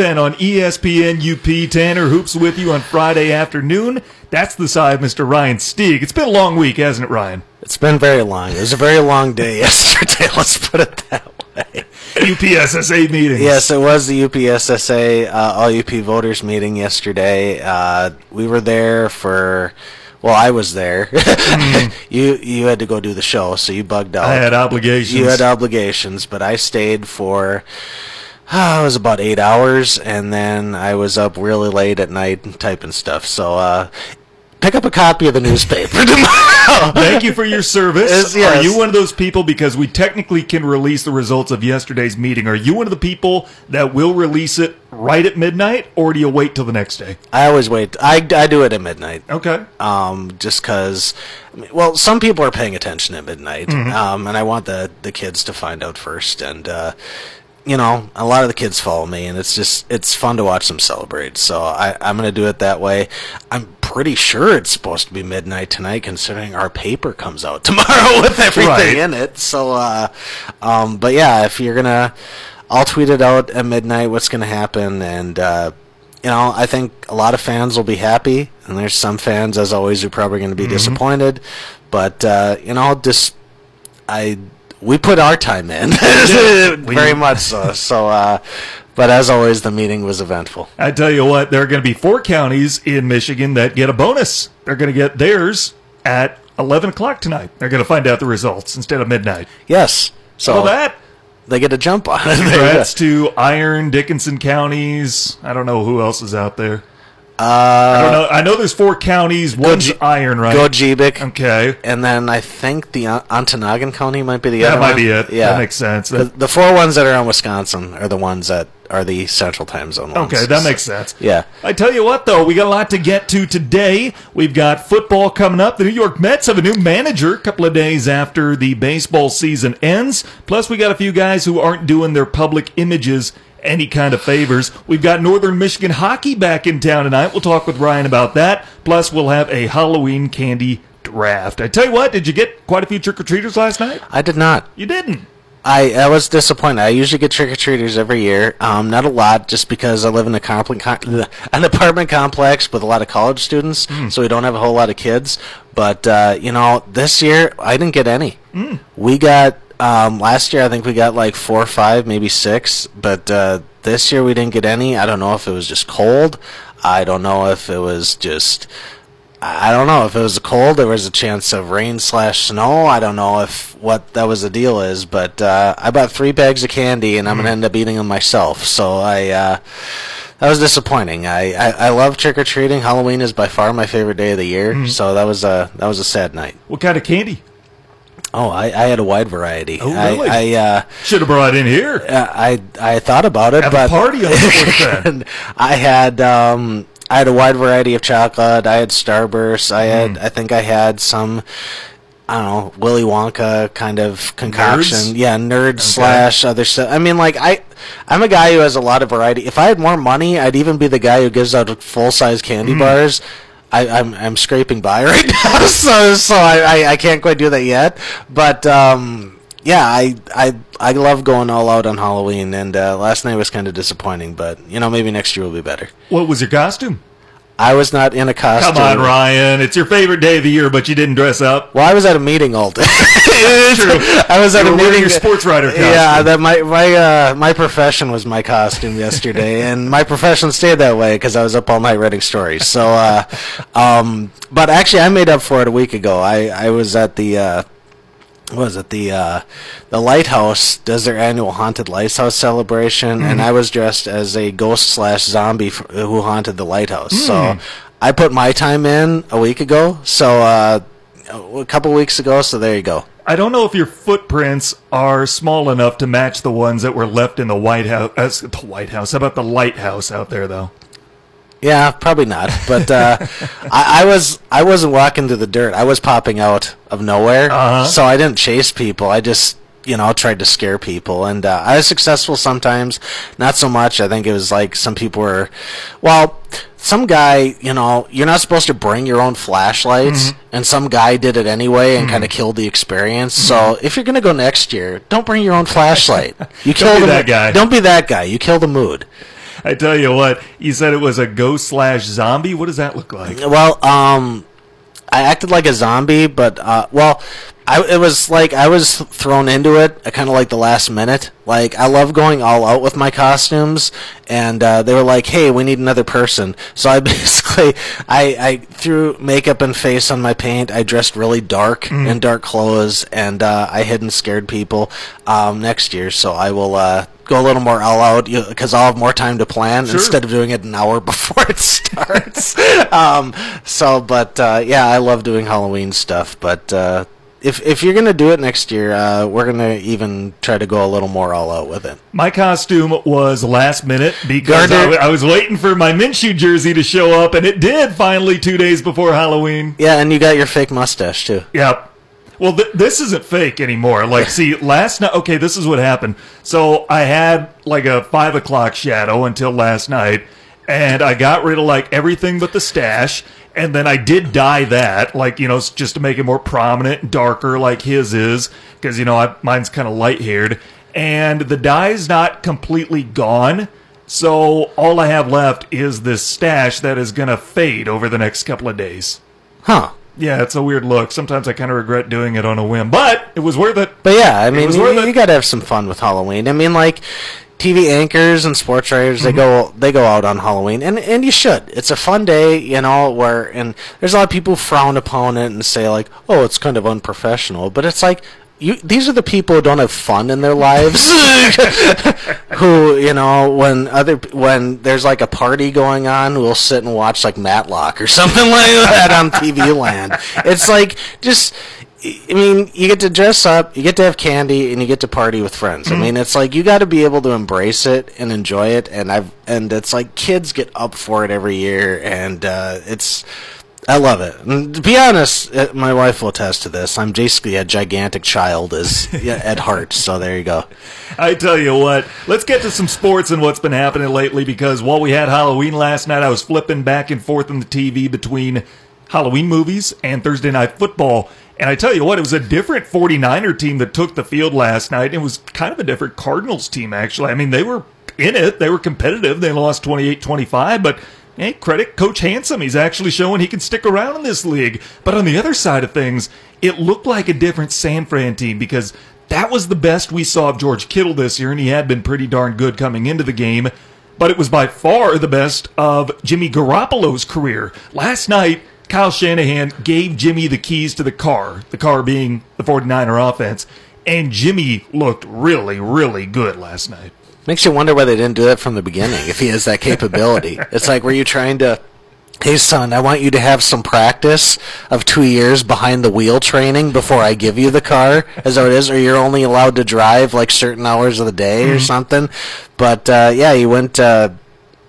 On ESPN UP. Tanner Hoops with you on Friday afternoon. That's the side of Mr. Ryan Stieg. It's been a long week, hasn't it, Ryan? It's been very long. It was a very long day yesterday. Let's put it that way. UPSSA meeting. Yes, it was the UPSSA uh, All UP Voters meeting yesterday. Uh, we were there for. Well, I was there. you you had to go do the show, so you bugged out. I had obligations. You had obligations, but I stayed for. Uh, it was about eight hours, and then I was up really late at night typing stuff. So, uh, pick up a copy of the newspaper tomorrow. Thank you for your service. Yes, Are you one of those people, because we technically can release the results of yesterday's meeting, are you one of the people that will release it right at midnight, or do you wait till the next day? I always wait. I, I do it at midnight. Okay. um, just because, well, some people are paying attention at midnight, um, and I want the, the kids to find out first. And, uh, you know, a lot of the kids follow me, and it's just, it's fun to watch them celebrate. So I, I'm going to do it that way. I'm pretty sure it's supposed to be midnight tonight, considering our paper comes out tomorrow with everything Right. in it. So, uh, um, but yeah, if you're going to, I'll tweet it out at midnight what's going to happen, and, uh, you know, I think a lot of fans will be happy, and there's some fans, as always, who are probably going to be disappointed. But uh, you know, just I we put our time in very much so. So, uh, but as always, the meeting was eventful. I tell you what, there are going to be four counties in Michigan that get a bonus. They're going to get theirs at 11 o'clock tonight. They're going to find out the results instead of midnight. Yes, so that. they get a jump on it. Congrats to Iron, Dickinson counties. I don't know who else is out there. Uh, I don't know. I know there's four counties. One's G- Iron, right? Go Jebic. Okay. And then I think the On- Ontonagon County might be the That other That might one. be it. Yeah, That makes sense. The, the four ones that are on Wisconsin are the ones that are the Central Time Zone ones. Okay, that makes sense. Yeah. I tell you what, though, we got a lot to get to today. We've got football coming up. The New York Mets have a new manager a couple of days after the baseball season ends. Plus, we got a few guys who aren't doing their public images any kind of favors. We've got Northern Michigan hockey back in town tonight. We'll talk with Ryan about that. Plus, we'll have a Halloween candy draft. I tell you what, did you get quite a few trick or treaters last night? I did not. You didn't. I, I was disappointed. I usually get trick or treaters every year. Um, not a lot, just because I live in a compl- com- an apartment complex with a lot of college students, so we don't have a whole lot of kids. But uh, you know, this year I didn't get any. We got um, last year. I think we got like four or five, maybe six. But uh, this year we didn't get any. I don't know if it was just cold. I don't know if it was just. I don't know if it was cold. There was a chance of rain slash snow. I don't know if what that was the deal is, but uh, I bought three bags of candy and I'm gonna end up eating them myself. So I uh, that was disappointing. I, I, I love trick or treating. Halloween is by far my favorite day of the year. So that was a that was a sad night. What kind of candy? Oh, I, I had a wide variety. Oh, really? I I, uh, Should have brought in here. I I thought about it, Have but a party on the. I had um I had a wide variety of chocolate. I had Starburst. I had Mm. I think I had some I don't know Willy Wonka kind of concoction. Nerds? Yeah, nerd slash other stuff. I mean, like I I'm a guy who has a lot of variety. If I had more money, I'd even be the guy who gives out full size candy Mm. bars. I, I'm I'm scraping by right now, so so I, I, I can't quite do that yet. But um, yeah, I I I love going all out on Halloween, and uh, last night was kind of disappointing. But you know, maybe next year will be better. What was your costume? I was not in a costume. Come on, Ryan. It's your favorite day of the year, but you didn't dress up. Well, I was at a meeting all day. True. I was at You a meeting. your sports writer costume. Yeah, that my my uh, my profession was my costume yesterday, and my profession stayed that way because I was up all night writing stories. So, uh, um, but actually, I made up for it a week ago. I I was at the. Uh, was it the uh, the lighthouse does their annual haunted lighthouse celebration, and I was dressed as a ghost slash zombie f- who haunted the lighthouse. So I put my time in a week ago. So uh, a couple weeks ago. So there you go. I don't know if your footprints are small enough to match the ones that were left in the White House. Uh, the White House. How about the lighthouse out there, though? Yeah, probably not. But uh, I, I was I wasn't walking through the dirt. I was popping out of nowhere. Uh-huh. So I didn't chase people. I just you know tried to scare people, and uh, I was successful sometimes. Not so much. I think it was like some people were, well. Some guy, you know, you're not supposed to bring your own flashlights, Mm-hmm. and some guy did it anyway and kind of killed the experience. So if you're gonna go next year, don't bring your own flashlight. You kill be the that guy. Don't be that guy. You kill the mood. I tell you what, you said it was a ghost slash zombie. What does that look like? Well, um, I acted like a zombie, but uh, well, I it was like I was thrown into it kind of like the last minute. Like I love going all out with my costumes, and uh, they were like, "Hey, we need another person." So I basically I, I threw makeup and face on my paint. I dressed really dark in dark clothes, and uh, I hid and scared people. Um, next year, so I will. Uh, Go a little more all out because I'll have more time to plan Sure. instead of doing it an hour before it starts. um, so, but uh, yeah, I love doing Halloween stuff. But uh, if if you're gonna do it next year, uh, we're gonna even try to go a little more all out with it. My costume was last minute because I, was waiting for my Minshew jersey to show up, and it did finally two days before Halloween. Yeah, and you got your fake mustache too. Yep. Well, th- this isn't fake anymore. Like, see, last night, okay, this is what happened. So I had like a five o'clock shadow until last night, and I got rid of like everything but the stash. And then I did dye that, like, you know, just to make it more prominent and darker, like his is, because, you know, I, mine's kind of light haired. And the dye's not completely gone. So all I have left is this stash that is going to fade over the next couple of days. Huh. Yeah, it's a weird look. Sometimes I kind of regret doing it on a whim, but it was worth it. But yeah, I mean, you, you gotta have some fun with Halloween. I mean, like TV anchors and sports writers, Mm-hmm. they go they go out on Halloween, and and you should. It's a fun day, you know. Where and there's a lot of people frown upon it and say like, oh, it's kind of unprofessional. But it's like. You, these are the people who don't have fun in their lives. who you know when other when there's like a party going on, we'll sit and watch like Matlock or something like that on TV Land. It's like just I mean, you get to dress up, you get to have candy, and you get to party with friends. I mean, it's like you got to be able to embrace it and enjoy it. And I've and it's like kids get up for it every year, and uh, it's I love it. And to be honest, uh, my wife will attest to this. I'm basically a gigantic child as at heart. So there you go. I tell you what, let's get to some sports and what's been happening lately because while we had Halloween last night, I was flipping back and forth on the TV between Halloween movies and Thursday night football. And I tell you what, it was a different 49er team that took the field last night. It was kind of a different Cardinals team, actually. I mean, they were in it, they were competitive. They lost 28 25, but hey, credit Coach Handsome. He's actually showing he can stick around in this league. But on the other side of things, it looked like a different San Fran team because that was the best we saw of George Kittle this year, and he had been pretty darn good coming into the game. But it was by far the best of Jimmy Garoppolo's career. Last night, Kyle Shanahan gave Jimmy the keys to the car, the car being the 49er offense, and Jimmy looked really, really good last night. Makes you wonder why they didn't do that from the beginning. If he has that capability, it's like were you trying to? Hey son, I want you to have some practice of two years behind the wheel training before I give you the car, as though it is, or you're only allowed to drive like certain hours of the day or something. But uh, yeah, he went. Uh,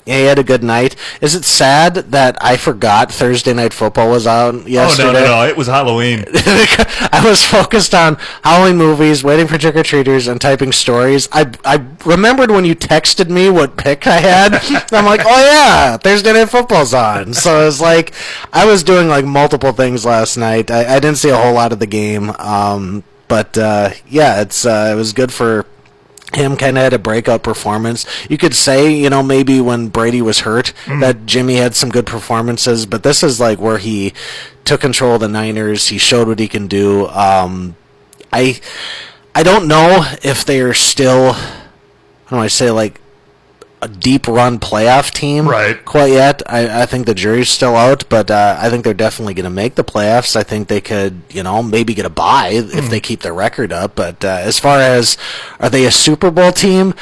yeah, he had a good night. Is it sad that I forgot Thursday night football was out yesterday? Oh, no, no, no. It was Halloween. I was focused on Halloween movies, waiting for trick or treaters, and typing stories. I I remembered when you texted me what pick I had. I'm like, oh yeah, Thursday night football's on. So it was like I was doing like multiple things last night. I, I didn't see a whole lot of the game, um, but uh, yeah, it's uh, it was good for him kind of had a breakout performance. You could say, you know, maybe when Brady was hurt, that Jimmy had some good performances, but this is like where he took control of the Niners. He showed what he can do. Um, I, I don't know if they are still, how do I say, like a deep run playoff team Right. quite yet. I, I think the jury's still out, but uh, I think they're definitely going to make the playoffs. I think they could, you know, maybe get a bye if they keep their record up. But uh, as far as are they a Super Bowl team,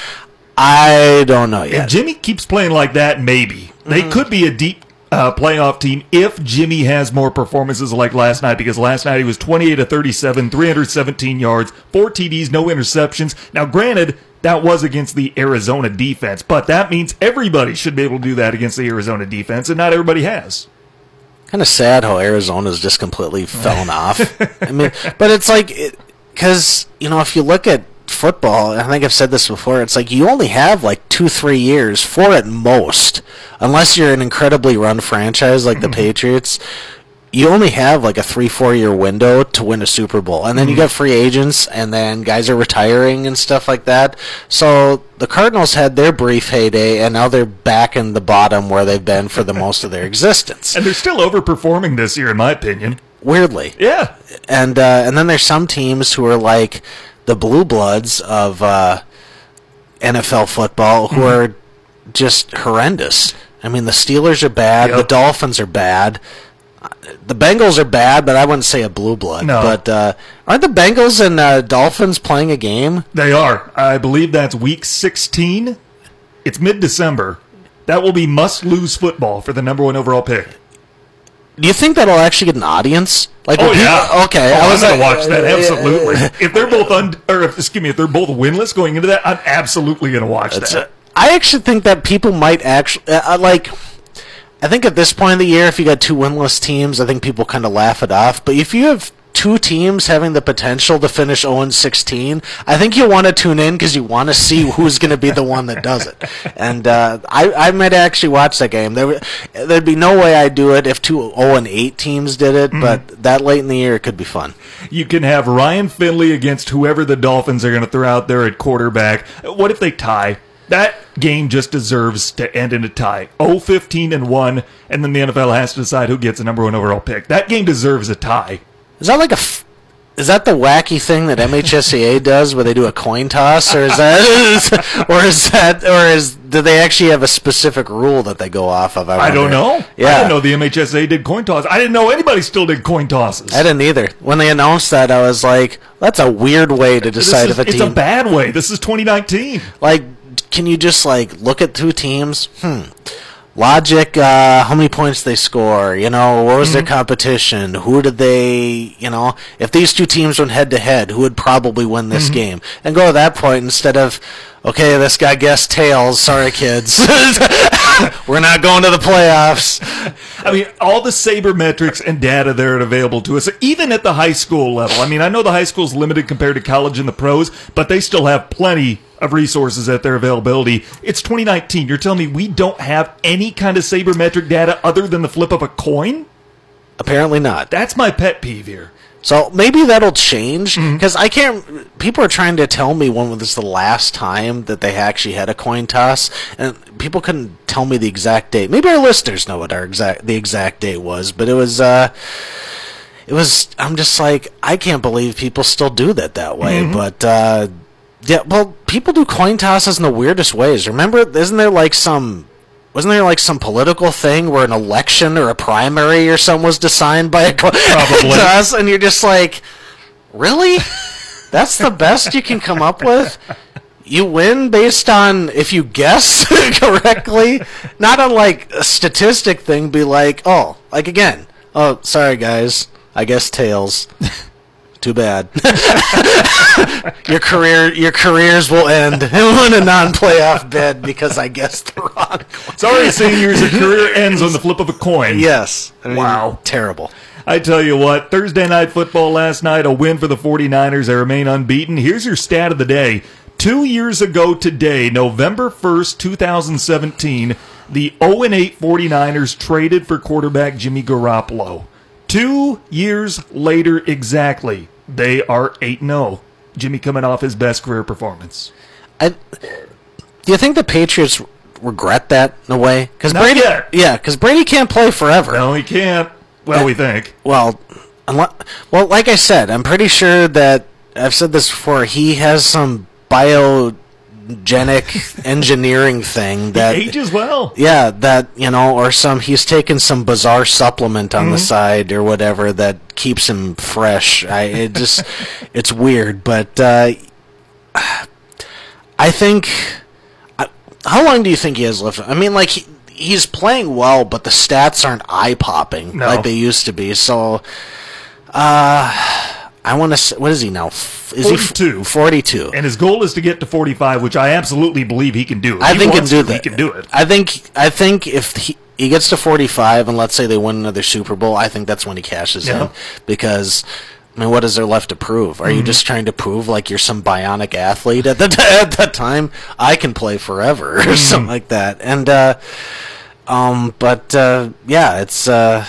I don't know yet. If. Jimmy keeps playing like that, maybe. They could be a deep uh, playoff team if Jimmy has more performances like last night, because last night he was 28 to 37, 317 yards, four TDs, no interceptions. Now, granted, that was against the Arizona defense, but that means everybody should be able to do that against the Arizona defense, and not everybody has. kind of sad how Arizona's just completely fallen off. I mean, but it's like because you know if you look at football, I think I've said this before. It's like you only have like two, three years, four at most, unless you're an incredibly run franchise like the mm-hmm. Patriots. You only have like a three four year window to win a Super Bowl, and then you got free agents, and then guys are retiring and stuff like that. So the Cardinals had their brief heyday, and now they're back in the bottom where they've been for the most of their existence. And they're still overperforming this year, in my opinion. Weirdly, Yeah. and uh, and then there's some teams who are like the blue bloods of uh, NFL football who Mm-hmm. are just horrendous. I mean, the Steelers are bad, the Dolphins are bad, the Bengals are bad, but I wouldn't say a blue blood. No. But uh, aren't the Bengals and uh, Dolphins playing a game? They are. I believe that's week 16. It's mid December. That will be must lose football for the number one overall pick. Do you think that'll actually get an audience? Like, Oh people- yeah. okay. Oh, I was gonna like- watch that absolutely. if they're both un, or if excuse me, if they're both winless going into that, I'm absolutely gonna watch that. I actually think that people might actually uh, uh, like. I think at this point of the year, if you got two winless teams, I think people kind of laugh it off. But if you have two teams having the potential to finish 0 16, I think you want to tune in because you want to see who's going to be the one that does it. And uh, I, I might actually watch that game. There, there'd be no way I'd do it if two 0 8 teams did it, Mm-hmm. but that late in the year, it could be fun. You can have Ryan Finley against whoever the Dolphins are going to throw out there at quarterback. What if they tie? That game just deserves to end in a tie. 0-15 and 1, and then the NFL has to decide who gets the number one overall pick. That game deserves a tie. Is that like a? F- is that the wacky thing that MHSAA does, where they do a coin toss, or is that, or is that, or is do they actually have a specific rule that they go off of? I don't know. Yeah. I didn't know the MHSA did coin toss. I didn't know anybody still did coin tosses. I didn't either. When they announced that, I was like, "That's a weird way to decide is- if a it's team It's a bad way. This is 2019. like." Can you just like look at two teams? Hmm. Logic, uh, how many points they score, you know, what was their competition, who did they, you know, if these two teams went head to head, who would probably win this game? And go to that point instead of, okay, this guy guessed tails, sorry kids, we're not going to the playoffs. I mean, all the sabermetrics and data there are available to us, even at the high school level. I mean, I know the high school's limited compared to college and the pros, but they still have plenty of resources at their availability. It's 2019. You're telling me we don't have any kind of sabermetric data other than the flip of a coin? Apparently not. That's my pet peeve here. So maybe that'll change because I can't. People are trying to tell me when was the last time that they actually had a coin toss, and people couldn't tell me the exact date. Maybe our listeners know what our exact the exact date was, but it was. uh It was. I'm just like I can't believe people still do that that way. But uh yeah, well, people do coin tosses in the weirdest ways. Remember, isn't there like some wasn't there like some political thing where an election or a primary or something was decided by a coin toss, and you're just like, really? That's the best you can come up with? You win based on if you guess correctly, not on like a statistic thing. Be like, oh, like again. Oh, sorry guys, I guess tails. Too bad. your career, your careers will end in a non-playoff bid because I guessed the wrong. one. Sorry, seniors, your career ends on the flip of a coin. Yes. I mean, Wow. Terrible. I tell you what, Thursday night football last night, a win for the 49ers. They remain unbeaten. Here's your stat of the day. Two years ago today, November 1st, 2017, the 0-8 49ers traded for quarterback Jimmy Garoppolo. Two years later exactly, they are 8-0. Jimmy coming off his best career performance. I, do you think the Patriots regret that in a way? Because Not Brady, yet. yeah, because Brady can't play forever. No, he can't. Well, uh, we think. Well, unless, well, like I said, I'm pretty sure that I've said this before. He has some biogenic engineering thing that Age as well. yeah, that you know, or some he's taken some bizarre supplement on the side or whatever that keeps him fresh. I it just it's weird, but uh, I think. I- How long do you think he has left? I mean, like he, he's playing well, but the stats aren't eye popping No. like they used to be. So, uh, I want to. What is he now? Is 42. he forty-two? And his goal is to get to 45, which I absolutely believe he can do. If I he think can do that. He can do it. I think I think if he, he gets to 45 and let's say they win another Super Bowl, I think that's when he cashes Yeah. in because I mean, what is there left to prove? Are Mm-hmm. you just trying to prove like you're some bionic athlete at the at that time? I can play forever or Mm-hmm. something like that. And uh, um, but uh, yeah, it's uh,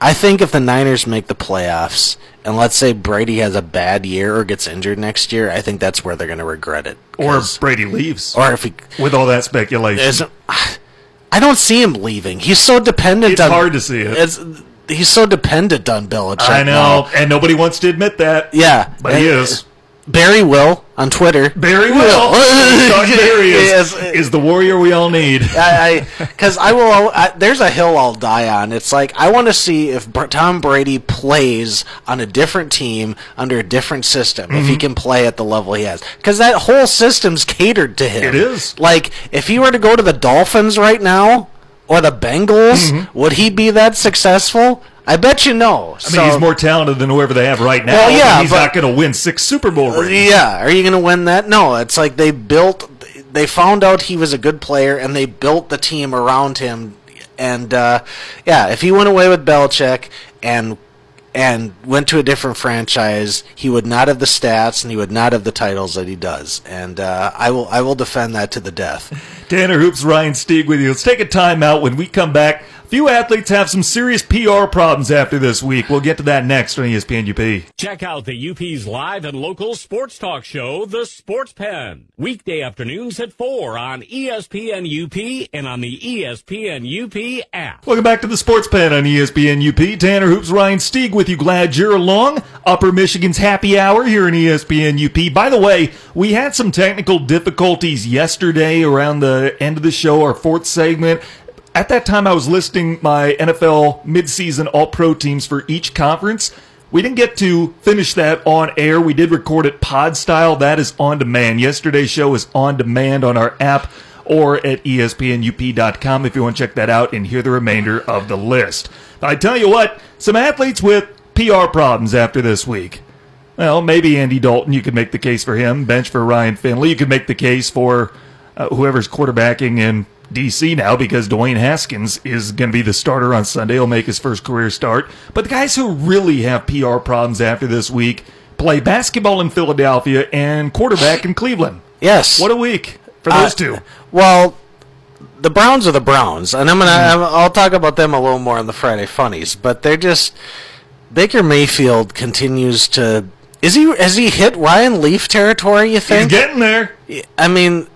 I think if the Niners make the playoffs, and let's say Brady has a bad year or gets injured next year, I think that's where they're going to regret it. Or 'Cause- Brady leaves. or if he with all that speculation. I don't see him leaving. He's so dependent. It's on, hard to see it. He's so dependent on Belichick. I now. know, and nobody wants to admit that. Yeah, But he is. Barry will on Twitter. Barry Will. Barry is, Yes. is the warrior we all need. I because I, will. I, there's a hill I'll die on. It's like I want to see if Tom Brady plays on a different team under a different system. If he Mm-hmm. can play at the level he has, because that whole system's catered to him. It is. Like if he were to go to the Dolphins right now or the Bengals, Mm-hmm. would he be that successful? I bet you know. I mean, he's more talented than whoever they have right now. Well, yeah, he's but- not going to win six Super Bowl rings. Yeah, are you going to win that? No, it's like they built, they found out he was a good player, and they built the team around him. And uh, yeah, if he went away with Belichick and and went to a different franchise, he would not have the stats and he would not have the titles that he does. And uh, I will I will defend that to the death. Tanner Hoops, Ryan Stieg with you. Let's take a time out when we come back. Few athletes have some serious PR problems after this week. We'll get to that next on ESPN UP. Check out the UP's live and local sports talk show, The Sports Pen. Weekday afternoons at 4 on ESPN UP and on the ESPN UP app. Welcome back to the Sports Pen on ESPN UP. Tanner Hoops, Ryan Stieg with you. Glad you're along. Upper Michigan's happy hour here in ESPN UP. By the way, we had some technical difficulties yesterday around the end of the show, our fourth segment. At that time, I was listing my NFL midseason All Pro teams for each conference. We didn't get to finish that on air. We did record it pod style. That is on demand. Yesterday's show is on demand on our app or at espnup.com if you want to check that out and hear the remainder of the list. I tell you what, some athletes with PR problems after this week. Well, maybe Andy Dalton, you could make the case for him. Bench for Ryan Finley. You could make the case for uh, whoever's quarterbacking in D.C. now because Dwayne Haskins is going to be the starter on Sunday. He'll make his first career start. But the guys who really have PR problems after this week play basketball in Philadelphia and quarterback in Cleveland. Yes. What a week for those Uh, two. Well, the Browns are the Browns, and I'm gonna Mm-hmm. I'm, I'll talk about them a little more on the Friday funnies. But they're just Baker Mayfield continues to. Is he has he hit Ryan Leaf territory? You think He's getting there. I mean,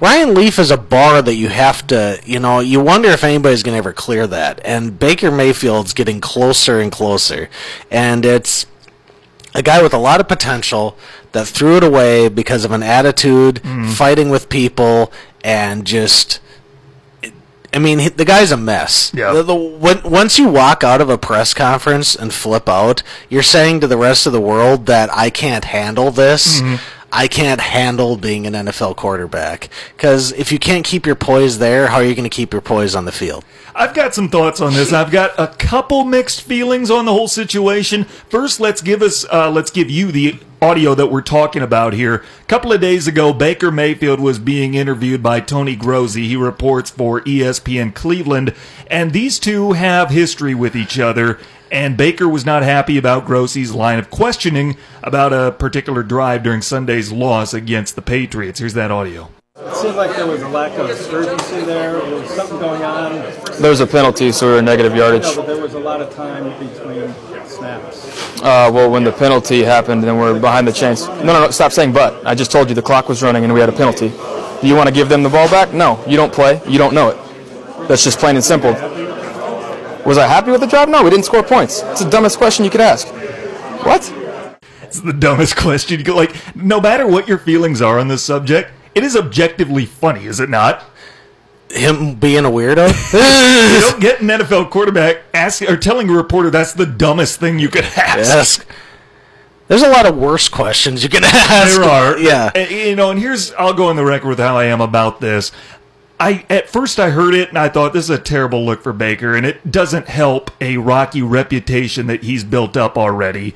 Ryan Leaf is a bar that you have to, you know, you wonder if anybody's going to ever clear that. And Baker Mayfield's getting closer and closer. And it's a guy with a lot of potential that threw it away because of an attitude, mm. fighting with people, and just. I mean, he- the guy's a mess. Yeah. The, the, when, once you walk out of a press conference and flip out, you're saying to the rest of the world that I can't handle this. Mm-hmm. I can't handle being an NFL quarterback. Because if you can't keep your poise there, how are you going to keep your poise on the field? I've got some thoughts on this. I've got a couple mixed feelings on the whole situation. First, let's give us uh, let's give you the audio that we're talking about here. A couple of days ago, Baker Mayfield was being interviewed by Tony Grossi. He reports for ESPN Cleveland, and these two have history with each other. And Baker was not happy about Grossi's line of questioning about a particular drive during Sunday's loss against the Patriots. Here's that audio. It seemed like there was a lack of urgency there. There was something going on. There was a penalty, so we were negative yardage. No, but there was a lot of time between snaps. Uh, well, when the penalty happened, then we're behind the chains. No, no, no, stop saying but. I just told you the clock was running and we had a penalty. Do you want to give them the ball back? No, you don't play. You don't know it. That's just plain and simple. Was I happy with the job? No, we didn't score points. It's the dumbest question you could ask. What? It's the dumbest question. You go like, no matter what your feelings are on this subject, it is objectively funny, is it not? Him being a weirdo? You don't get an NFL quarterback asking or telling a reporter that's the dumbest thing you could ask. Ask. There's a lot of worse questions you can ask. There are, Yeah. You know, and here's I'll go on the record with how I am about this. I at first I heard it and I thought this is a terrible look for Baker, and it doesn't help a rocky reputation that he's built up already.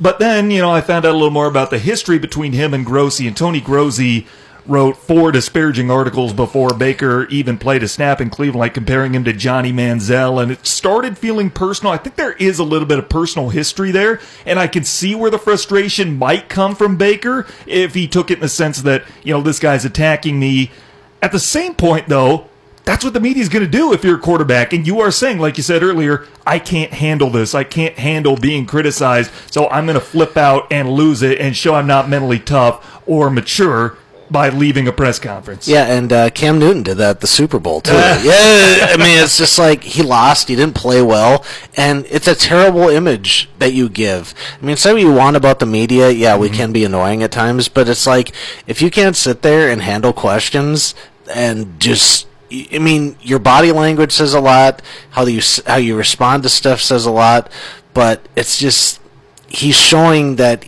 But then, you know, I found out a little more about the history between him and Grossi, and Tony Grossi wrote four disparaging articles before Baker even played a snap in Cleveland, like comparing him to Johnny Manziel, and it started feeling personal. I think there is a little bit of personal history there, and I can see where the frustration might come from Baker if he took it in the sense that, you know, this guy's attacking me. At the same point, though, That's what the media is going to do if you're a quarterback. And you are saying, like you said earlier, I can't handle this. I can't handle being criticized. So I'm going to flip out and lose it and show I'm not mentally tough or mature by leaving a press conference. Yeah, and uh, Cam Newton did that at the Super Bowl too. yeah, I mean, it's just like he lost, he didn't play well, and it's a terrible image that you give. I mean, say what you want about the media, yeah, we can be annoying at times, but it's like if you can't sit there and handle questions and just. I mean, your body language says a lot. How you how you respond to stuff says a lot. But it's just he's showing that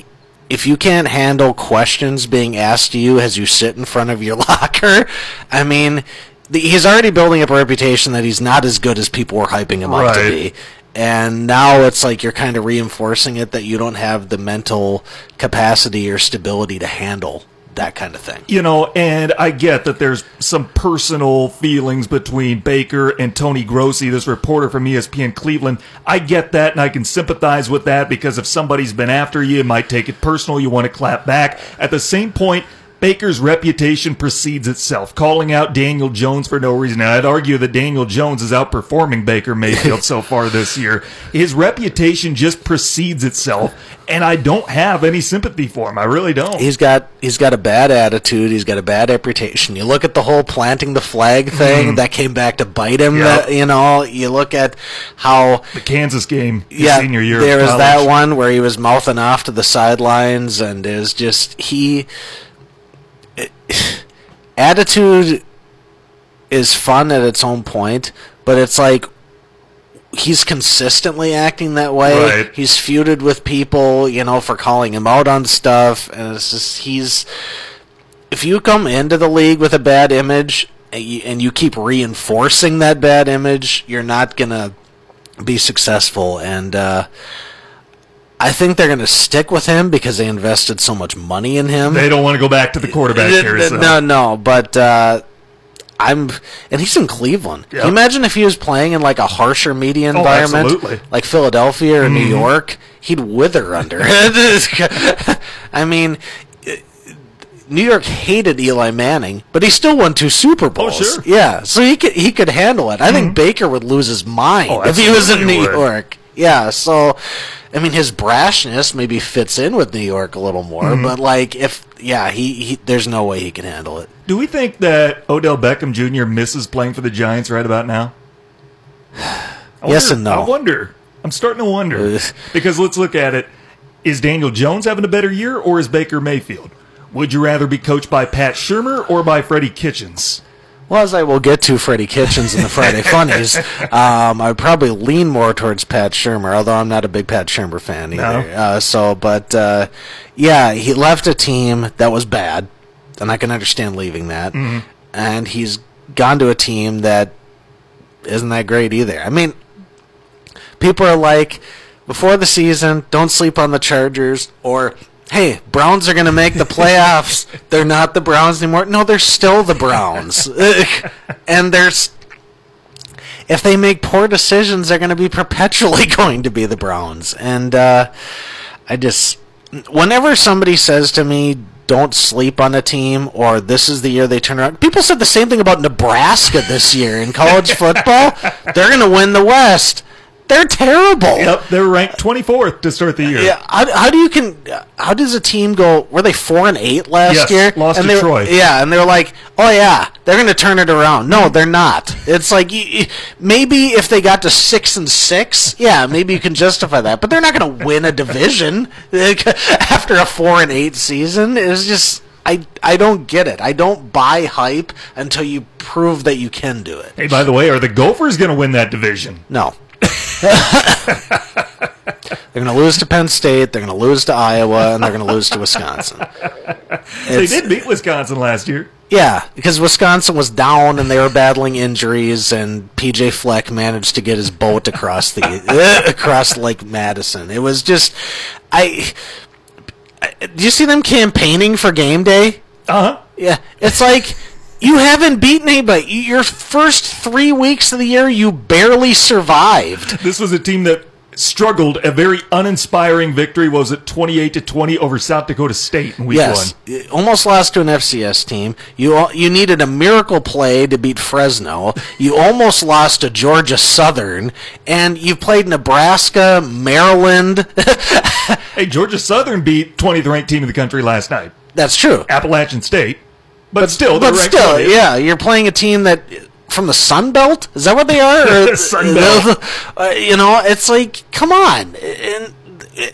if you can't handle questions being asked to you as you sit in front of your locker, I mean, the, he's already building up a reputation that he's not as good as people were hyping him up to be. And now it's like you're kind of reinforcing it that you don't have the mental capacity or stability to handle that kind of thing. You know, and I get that there's some personal feelings between Baker and Tony Grossi, this reporter from ESPN Cleveland. I get that and I can sympathize with that because if somebody's been after you, it might take it personal. You want to clap back. At the same point, Baker's reputation precedes itself. Calling out Daniel Jones for no reason. Now, I'd argue that Daniel Jones is outperforming Baker Mayfield so far this year. His reputation just precedes itself, and I don't have any sympathy for him. I really don't. He's got he's got a bad attitude. He's got a bad reputation. You look at the whole planting the flag thing mm-hmm. that came back to bite him. Yep. you know, you look at how the Kansas game, yeah, senior year. there was that one where he was mouthing off to the sidelines, and was just he. attitude is fun at its own point, but it's like he's consistently acting that way. Right. He's feuded with people, you know, for calling him out on stuff, and it's just he's. If you come into the league with a bad image and you, and you keep reinforcing that bad image, you're not gonna be successful. And uh, I think they're gonna stick with him because they invested so much money in him. They don't want to go back to the quarterback n- carousel. No, no, but uh, I'm, and he's in Cleveland. Can Yep. you imagine if he was playing in like a harsher media Oh, environment, absolutely. like Philadelphia or New Mm-hmm. York? He'd wither under it. I mean. New York hated Eli Manning, but he still won two Super Bowls. Oh, sure. Yeah, so he could he could handle it. I think Baker would lose his mind Oh, if he was in New would. York. Yeah, so I mean his brashness maybe fits in with New York a little more, Mm-hmm. but like if yeah, he, he there's no way he can handle it. Do we think that Odell Beckham Jr. misses playing for the Giants right about now? I Yes wonder- and no. I wonder. I'm starting to wonder because let's look at it. Is Daniel Jones having a better year, or is Baker Mayfield? Would you rather be coached by Pat Shurmur or by Freddie Kitchens? Well, as I will get to Freddie Kitchens and the Friday Funnies, um, I would probably lean more towards Pat Shurmur, although I'm not a big Pat Shurmur fan either. No? Uh, so, but uh, yeah, he left a team that was bad, and I can understand leaving that. And he's gone to a team that isn't that great either. I mean, people are like, before the season, don't sleep on the Chargers, or hey, Browns are going to make the playoffs. they're not the Browns anymore. No, they're still the Browns. and there's if they make poor decisions, they're going to be perpetually going to be the Browns. And uh, I just, whenever somebody says to me, "Don't sleep on a team," or "This is the year they turn around," people said the same thing about Nebraska this year in college football. They're going to win the West. They're terrible. Yep, they're ranked 24th to start the year. Yeah, how, how do you can how does a team go? Were they four and eight last Yes, year? lost and to Troy. Yeah, and they're like, oh yeah, they're going to turn it around. No, they're not. It's like you, you- maybe if they got to six and six, yeah, maybe you can justify that. But they're not going to win a division after a four and eight season. It's just. I, I don't get it. I don't buy hype until you prove that you can do it. Hey, by the way, are the Gophers going to win that division? No. they're going to lose to Penn State. They're going to lose to Iowa, and they're going to lose to Wisconsin. They It's- did beat Wisconsin last year. Yeah, because Wisconsin was down and they were battling injuries, and PJ Fleck managed to get his boat across the uh, across Lake Madison. It was just, I. I- Do you see them campaigning for game day? Uh huh. Yeah, it's like you haven't beaten anybody. You- Your first three weeks of the year, you barely survived. This was a team that struggled. A very uninspiring victory. Was it twenty-eight to twenty over South Dakota State in week Yes, one? Almost lost to an FCS team. You you needed a miracle play to beat Fresno. You almost lost to Georgia Southern, and you played Nebraska, Maryland. Hey, Georgia Southern beat twentieth ranked team in the country last night, That's true. Appalachian State. But, still, but still, yeah, you're playing a team that from the Sun Belt. Is that what they are? Sun Belt. Uh, you know, it's like, come on. And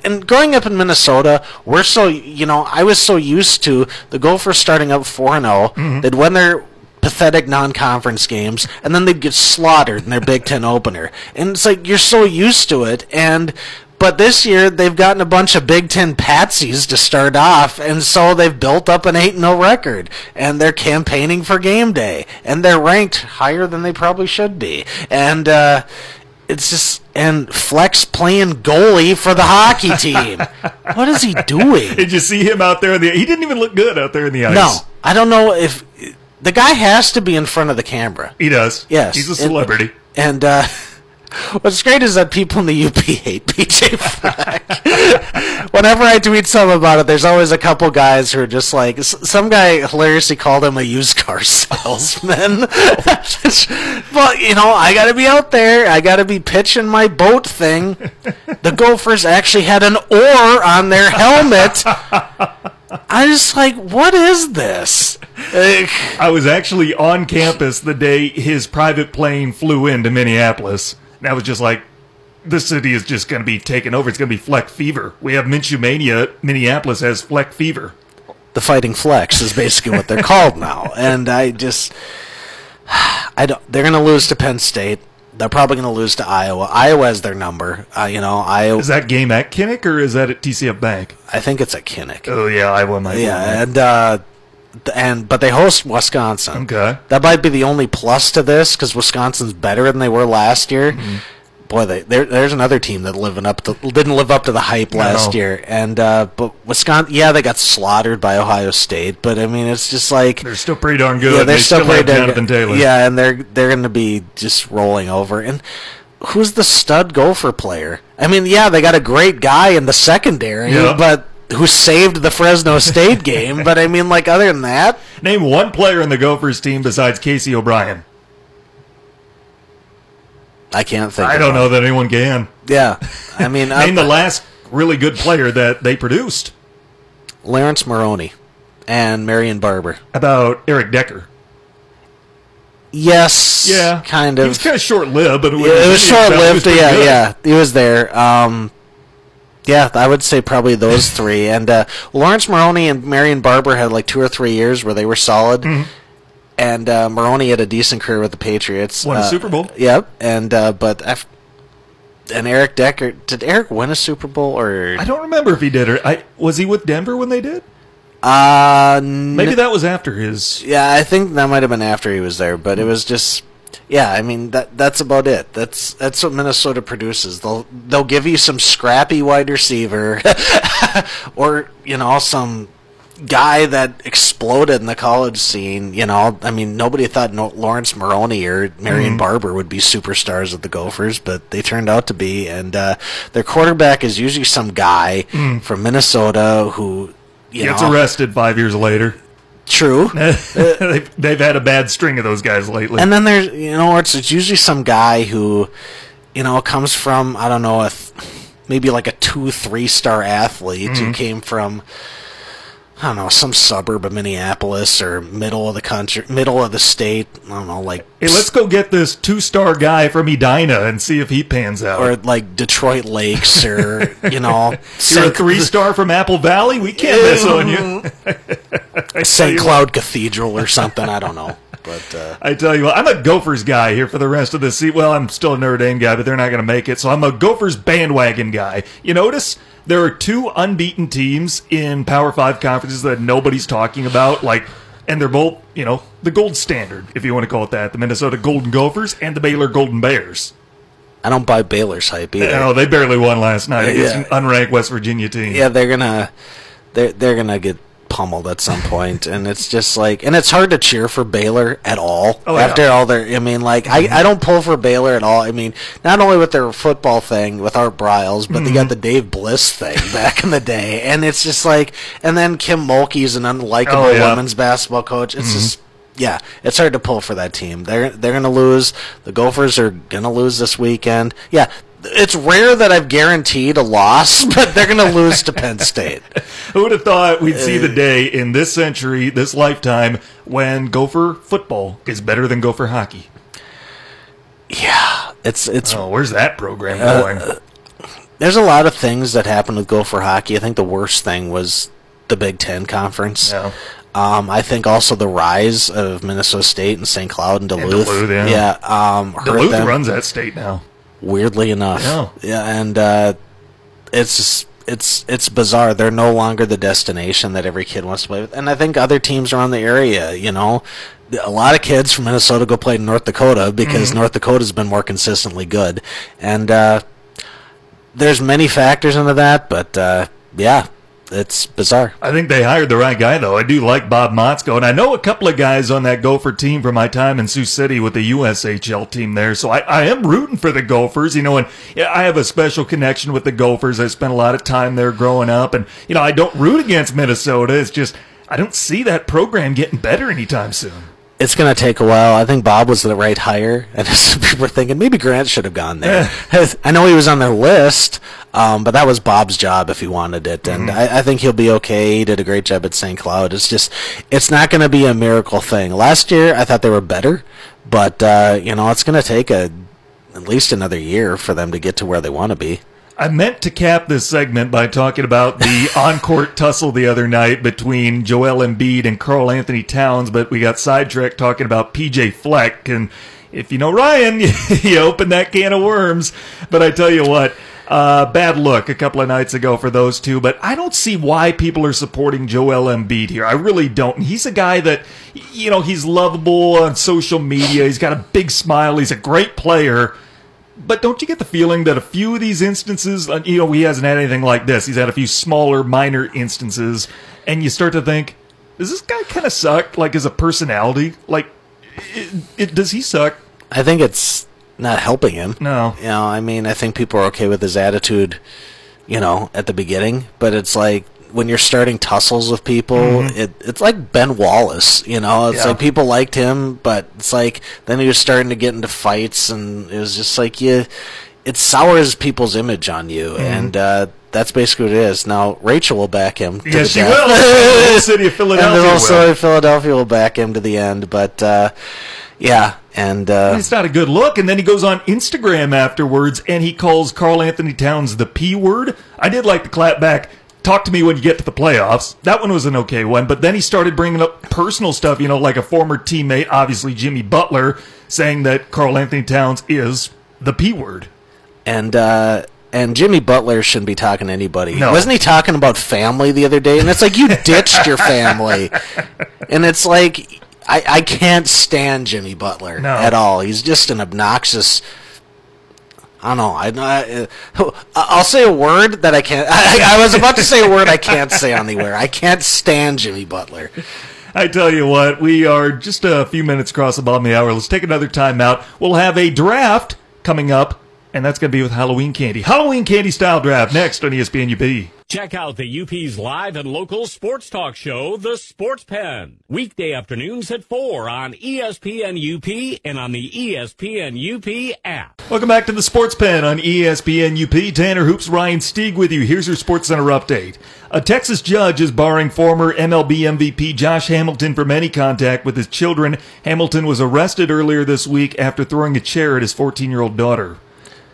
and growing up in Minnesota, we're so you know, I was so used to the Gophers starting up four and 0 that when They'd win their pathetic non-conference games, and then they'd get slaughtered in their Big Ten opener. And it's like you're so used to it, and. But this year they've gotten a bunch of Big Ten patsies to start off, and so they've built up an eight 0 record, and they're campaigning for game day, and they're ranked higher than they probably should be, and uh, it's just and Fleck's playing goalie for the hockey team. what is he doing? Did you see him out there? In the, he didn't even look good out there in the ice. No, I don't know if the guy has to be in front of the camera. he does. Yes, he's a and- celebrity. And uh, what's great is that people in the UP hate PJ Fleck. Whenever I tweet something about it, there's always a couple guys who are just like, s- some guy hilariously called him a used car salesman. but, you know, I gotta be out there. I gotta be pitching my boat thing. The Gophers actually had an oar on their helmet. I was like, what is this? I was actually on campus the day his private plane flew into Minneapolis. And I was just like, this city is just going to be taken over. It's going to be Fleck Fever. We have Minshew Mania. Minneapolis has Fleck Fever. the fighting flex is basically what they're called now and i just i don't they're going to lose to penn state they're probably going to lose to iowa iowa has their number uh, you know iowa Is that game at Kinnick or is that at TCF Bank? i think it's at kinnick Oh, yeah, Iowa might yeah and uh and but they host wisconsin Okay. that might be the only plus to this because wisconsin's better than they were last year Mm-hmm. Boy, they, there's another team that living up to, didn't live up to the hype last year, and uh, but Wisconsin, yeah, they got slaughtered by Ohio State, but I mean, it's just like They're still pretty darn good. yeah, they they're still, still pretty have damn Jonathan good. Taylor. Yeah, and they're they're going to be just rolling over. And who's the stud Gopher player? I mean, yeah, they got a great guy in the secondary, Yeah. but who saved the Fresno State game? But I mean, like other than that, Name one player in the Gophers team besides Casey O'Brien. I can't think. I don't know that anyone can. Yeah, I mean, Name uh, the last really good player that they produced. Laurence Maroney and Marion Barber. About Eric Decker? Yes, Yeah, kind of. He was kind of short lived, but Yeah, it was short lived. Yeah, yeah, he was there. Um, yeah, I would say probably those three. And uh, Laurence Maroney and Marion Barber had like two or three years where they were solid. Mm-hmm. And uh, Maroney had a decent career with the Patriots. Won a Uh, Super Bowl. Yep. And uh, but and Eric Decker did Eric win a Super Bowl or I don't remember if he did or I was he with Denver when they did. uh Maybe that was after his. Yeah, I think that might have been after he was there, but it was just yeah, I mean that that's about it. That's that's what Minnesota produces. They'll they'll give you some scrappy wide receiver or, you know, some guy that exploded in the college scene, you know. I mean, nobody thought no, Laurence Maroney or Marion Barber would be superstars of the Gophers, but they turned out to be and uh, their quarterback is usually some guy from Minnesota who you Gets know, arrested five years later. True. they've, they've had a bad string of those guys lately. And then there's, you know, it's, it's usually some guy who, you know, comes from, I don't know, a th- maybe like a two, three star athlete Mm-hmm. who came from, I don't know, some suburb of Minneapolis or middle of the country, middle of the state. I don't know, like, hey, let's go get this two-star guy from Edina and see if he pans out. or like Detroit Lakes or, you know, You're a three-star from Apple Valley. We can't miss on you. St. you what. Cloud Cathedral or something. I don't know. But, uh, I tell you what, I'm a Gophers guy here for the rest of the season. Well, I'm still a Notre Dame guy, but they're not going to make it, so I'm a Gophers bandwagon guy. You notice there are two unbeaten teams in Power Five conferences that nobody's talking about, like, and they're both, you know, the gold standard, if you want to call it that, the Minnesota Golden Gophers and the Baylor Golden Bears. I don't buy Baylor's hype either. Oh, they barely won last night against Yeah. an unranked West Virginia team. Yeah, they're gonna they're they're gonna get pummeled at some point, and it's just like, and it's hard to cheer for Baylor at all Oh, yeah. after all their. I mean, like, I, I don't pull for Baylor at all. I mean, not only with their football thing with Art Briles, but Mm-hmm. they got the Dave Bliss thing back in the day, and it's just like, and then Kim Mulkey's an unlikable Oh, yeah. women's basketball coach. It's just. Yeah, it's hard to pull for that team. They're they're gonna lose. The Gophers are gonna lose this weekend. Yeah, it's rare that I've guaranteed a loss, but they're gonna lose to Penn State. Who would have thought we'd see Uh, the day in this century, this lifetime, when Gopher football is better than Gopher hockey? Yeah, it's it's Oh, where's that program Uh, going? there's a lot of things that happened with Gopher hockey. I think the worst thing was the Big Ten conference. Yeah. Um, I think also the rise of Minnesota State and St. Cloud and Duluth. Duluth, yeah. um, Duluth them, runs that state now. Weirdly enough. Yeah. yeah, and uh, it's just, it's it's bizarre. They're no longer the destination that every kid wants to play with, and I think other teams around the area, you know. A lot of kids from Minnesota go play in North Dakota because Mm-hmm. North Dakota's been more consistently good, and uh, there's many factors into that. But uh, yeah, it's bizarre. I think they hired the right guy, though. I do like Bob Motzko, and I know a couple of guys on that Gopher team from my time in Sioux City with the USHL team there. So I, I am rooting for the Gophers, you know, and I have a special connection with the Gophers. I spent a lot of time there growing up, and you know, I don't root against Minnesota. It's just I don't see that program getting better anytime soon. It's going to take a while. I think Bob was the right hire, and some people were thinking maybe Grant should have gone there. I know he was on their list, um, but that was Bob's job if he wanted it, and I, I think he'll be okay. He did a great job at St. Cloud. It's just, it's not going to be a miracle thing. Last year, I thought they were better, but uh, you know, it's going to take a at least another year for them to get to where they want to be. I meant to cap this segment by talking about the on-court tussle the other night between Joel Embiid and Karl-Anthony Towns, but we got sidetracked talking about PJ Fleck. And if you know Ryan, you opened that can of worms. But I tell you what, uh, bad look a couple of nights ago for those two. But I don't see why people are supporting Joel Embiid here. I really don't. And he's a guy that, you know, he's lovable on social media. He's got a big smile. He's a great player. But don't you get the feeling that a few of these instances, you know, he hasn't had anything like this. He's had a few smaller, minor instances, and you start to think, does this guy kind of suck? Like as a personality, like, it, it, does he suck? I think it's not helping him. No. You know, I mean, I think people are okay with his attitude, you know, at the beginning, but it's like when you're starting tussles with people, it it's like Ben Wallace, you know, it's Mm-hmm. Yeah. like people liked him, but it's like then he was starting to get into fights and it was just like you it sours people's image on you Mm-hmm. and uh that's basically what it is. Now Rachel will back him. to Yes, the she death. will. The city of and Philadelphia. will. Philadelphia will back him to the end, but uh yeah, and uh It's not a good look. And then he goes on Instagram afterwards and he calls Karl-Anthony Towns the P word. I did like the clap back. Talk to me when you get to the playoffs. That one was an okay one. But then he started bringing up personal stuff, you know, like a former teammate, obviously Jimmy Butler, saying that Karl-Anthony Towns is the P word. and uh and Jimmy Butler shouldn't be talking to anybody. No. Wasn't he talking about family the other day? And it's like you ditched your family, and it's like I, I can't stand Jimmy Butler No. at all. He's just an obnoxious. I don't know. I, I uh, uh, I'll say a word that I can't. I, I was about to say a word I can't say on the air. I can't stand Jimmy Butler. I tell you what, we are just a few minutes across the bottom of the hour. Let's take another time out. We'll have a draft coming up, and that's going to be with Halloween candy. Halloween candy style draft next on ESPN UP. Check out the UP's live and local sports talk show, The Sports Pen. Weekday afternoons at 4 on ESPN UP and on the ESPN UP app. Welcome back to the Sports Pen on ESPN UP. Tanner Hoops, Ryan Stieg with you. Here's your Sports Center update. A Texas judge is barring former MLB MVP Josh Hamilton from any contact with his children. Hamilton was arrested earlier this week after throwing a chair at his 14 year old daughter.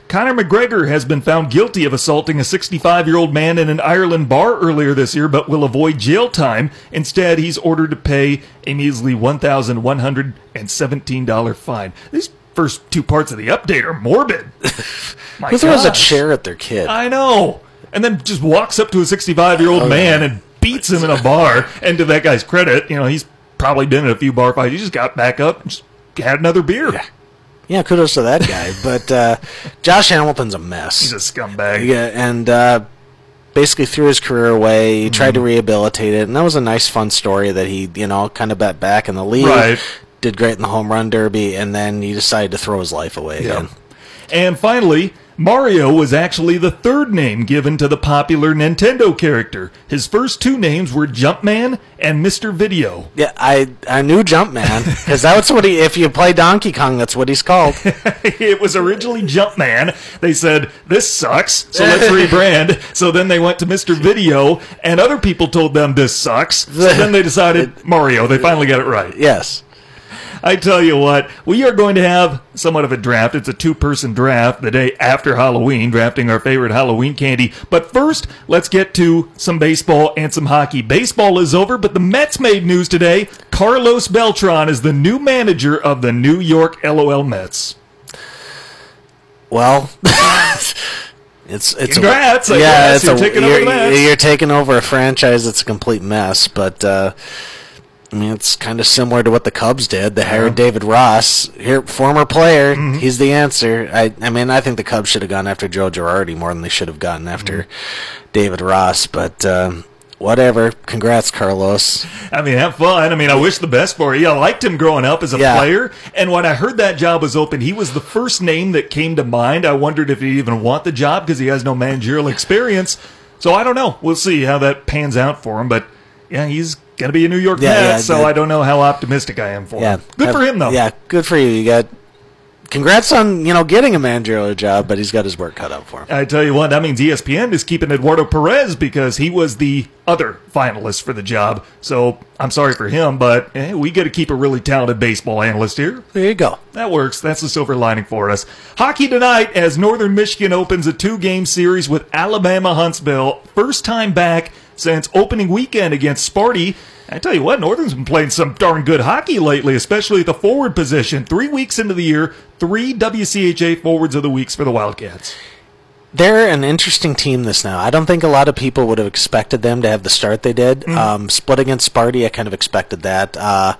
Conor McGregor has been found guilty of assaulting a 65 year old man in an Ireland bar earlier this year, but will avoid jail time. Instead, he's ordered to pay a measly $1,117 fine. These first two parts of the update are morbid. My Who throws a chair at their kid? I know. And then just walks up to a 65 year old Oh, man and beats him in a bar. And to that guy's credit, you know, he's probably been in a few bar fights. He just got back up and just had another beer. Yeah, kudos to that guy. But uh, Josh Hamilton's a mess. He's a scumbag. Yeah, and uh, basically threw his career away. He tried to rehabilitate it, and that was a nice, fun story that he, you know, kind of bet back in the league. Right. Did great in the home run derby, and then he decided to throw his life away Yeah. again. And finally, Mario was actually the third name given to the popular Nintendo character. His first two names were Jumpman and Mr. Video. Yeah, I I knew Jumpman because that's what he. If you play Donkey Kong, that's what he's called. it was originally Jumpman. They said, this sucks, so let's rebrand. So then they went to Mr. Video, and other people told them this sucks. So then they decided Mario. They finally got it right. yes. I tell you what, we are going to have somewhat of a draft. It's a two person draft the day after Halloween, drafting our favorite Halloween candy. But first, let's get to some baseball and some hockey. Baseball is over, but the Mets made news today. Carlos Beltran is the new manager of the New York LOL Mets. Well, it's it's Congrats, A, yeah, it's You're a, taking over you're, you're taking over a franchise that's a complete mess. But uh, I mean, it's kind of similar to what the Cubs did. They hired David Ross, here former player. Mm-hmm. He's the answer. I I mean, I think the Cubs should have gone after Joe Girardi more than they should have gotten after Mm-hmm. David Ross. But um, whatever. Congrats, Carlos. I mean, have fun. I mean, I wish the best for you. I liked him growing up as a Yeah. player, and when I heard that job was open, he was the first name that came to mind. I wondered if he'd even want the job because he has no managerial experience. So I don't know. We'll see how that pans out for him. But yeah, he's going to be a New York Yeah, Met, yeah, so. I don't know how optimistic I am for Yeah, him. Good for him though. Yeah, good for you. You got. Congrats on you know getting a managerial job, but he's got his work cut out for him. I tell you what, that means ESPN is keeping Eduardo Perez because he was the other finalist for the job. So I'm sorry for him, but eh, we got to keep a really talented baseball analyst here. There you go. That works. That's the silver lining for us. Hockey tonight as Northern Michigan opens a two game series with Alabama Huntsville. First time back since opening weekend against Sparty. I tell you what, Northern's been playing some darn good hockey lately, especially at the forward position. Three weeks into the year, three WCHA forwards of the weeks for the Wildcats. They're an interesting team this now. I don't think a lot of people would have expected them to have the start they did. Um, split against Sparty, I kind of expected that. Uh,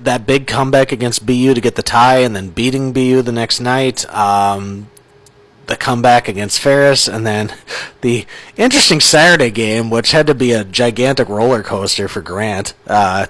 that big comeback against BU to get the tie, and then beating BU the next night. Um, the comeback against Ferris, and then the interesting Saturday game, which had to be a gigantic roller coaster for Grant. Uh,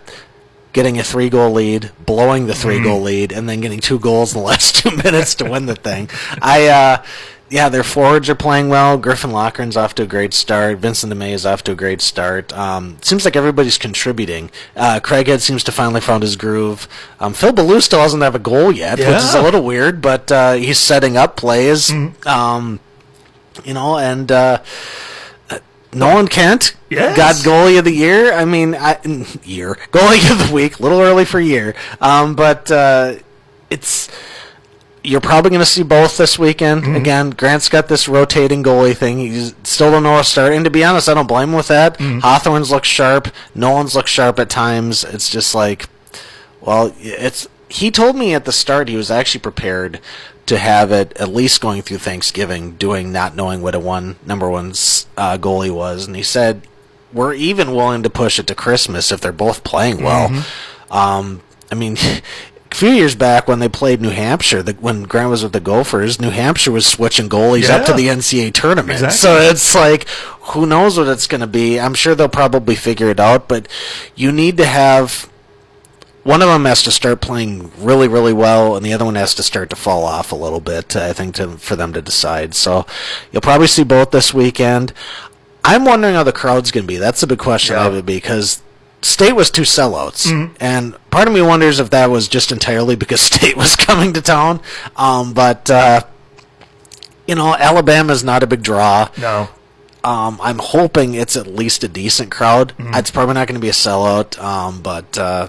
getting a three goal lead, blowing the 3 goal lead, and then getting two goals in the last two minutes to win the thing. I, uh, yeah, their forwards are playing well. Griffin Loughran's off to a great start. Vincent de Mey is off to a great start. Um, seems like everybody's contributing. Uh, Craighead seems to finally found his groove. Um, Phil Beaulieu still doesn't have a goal yet, which is a little weird, but uh, he's setting up plays. Um, you know, and uh, uh, Nolan Kent Yes. got goalie of the year. I mean, I, year goalie of the week. A little early for year, um, but uh, it's you're probably going to see both this weekend. Mm-hmm. Again, Grant's got this rotating goalie thing. He still don't know how to start. And to be honest, I don't blame him with that. Mm-hmm. Hawthorne's look sharp. Nolan's look sharp at times. It's just like, well, it's. He told me at the start he was actually prepared to have it at least going through Thanksgiving, doing not knowing what a one number one uh, goalie was, and he said we're even willing to push it to Christmas if they're both playing well. Mm-hmm. Um, I mean, a few years back when they played New Hampshire, the, when Grant was with the Gophers, New Hampshire was switching goalies up to the NCAA tournament. Exactly. So it's like, who knows what it's going to be? I'm sure they'll probably figure it out, but you need to have one of them has to start playing really, really well, and the other one has to start to fall off a little bit. I think to for them to decide. So you'll probably see both this weekend. I'm wondering how the crowd's going to be. That's a big question Yeah. I would be because State was two sellouts, and part of me wonders if that was just entirely because State was coming to town. Um, but uh, you know, Alabama's not a big draw. No. Um, I'm hoping it's at least a decent crowd. It's probably not going to be a sellout, um, but uh,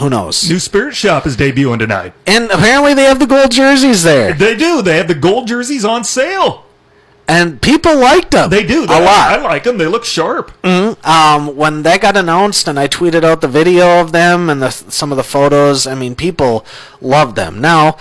who knows? New Spirit Shop is debuting tonight. And apparently they have the gold jerseys there, They do. They have the gold jerseys on sale. And people liked them. They do. a lot. I like them. They look sharp. um, when that got announced and I tweeted out the video of them and the, some of the photos, I mean, people loved them. Now,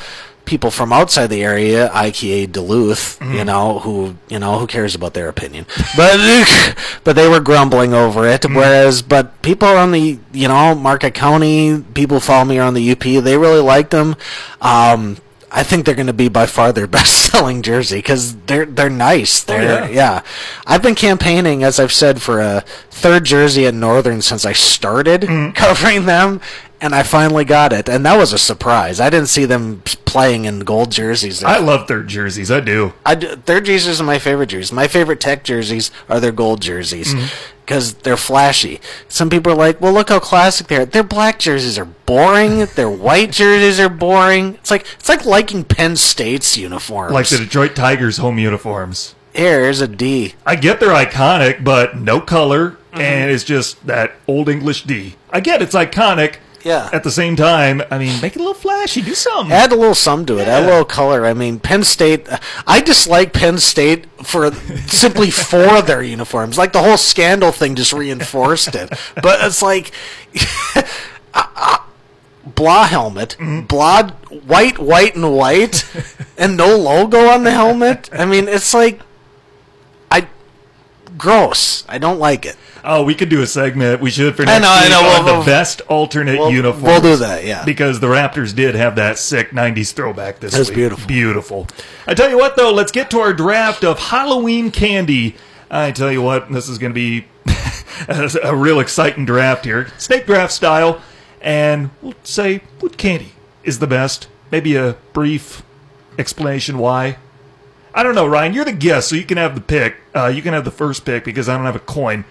people from outside the area, IKA Duluth, you know, who you know who cares about their opinion, but but they were grumbling over it. Whereas, but people on the you know Marquette County, people follow me around the UP, they really liked them. Um, I think they're going to be by far their best selling jersey because they're they're nice. They're Oh, yeah. I've been campaigning, as I've said, for a third jersey at Northern since I started Mm. covering them, and I finally got it, and that was a surprise. I didn't see them playing in gold jerseys. I love third jerseys. I do. I d- their jerseys are my favorite jerseys. My favorite tech jerseys are their gold jerseys because they're flashy. Some people are like, "Well, look how classic they are." Their black jerseys are boring. their white jerseys are boring. It's like it's like liking Penn State's uniforms. Like the Detroit Tigers home uniforms. here's a D. I get they're iconic, but no color, mm-hmm. and it's just that old English D. I get it's iconic. Yeah. At the same time, I mean, make it a little flashy. Do something. Add a little sum to it. Add a little color. I mean, Penn State. I dislike Penn State for simply for their uniforms. Like the whole scandal thing just reinforced it. But it's like. Uh, uh, blah helmet, mm-hmm. blah white, white, and white, and no logo on the helmet. I mean, it's like, I gross. I don't like it. Oh, we could do a segment. We should for I next know, I know. on We'll- the best alternate we'll- uniforms. we'll do that, yeah. Because the Raptors did have that sick '90s throwback this was week. beautiful. Beautiful. I tell you what, though, let's get to our draft of Halloween candy. I tell you what, this is going to be a real exciting draft here, snake draft style, and we'll say what candy is the best. Maybe a brief explanation why. I don't know, Ryan. You're the guest, so you can have the pick. Uh, you can have the first pick because I don't have a coin.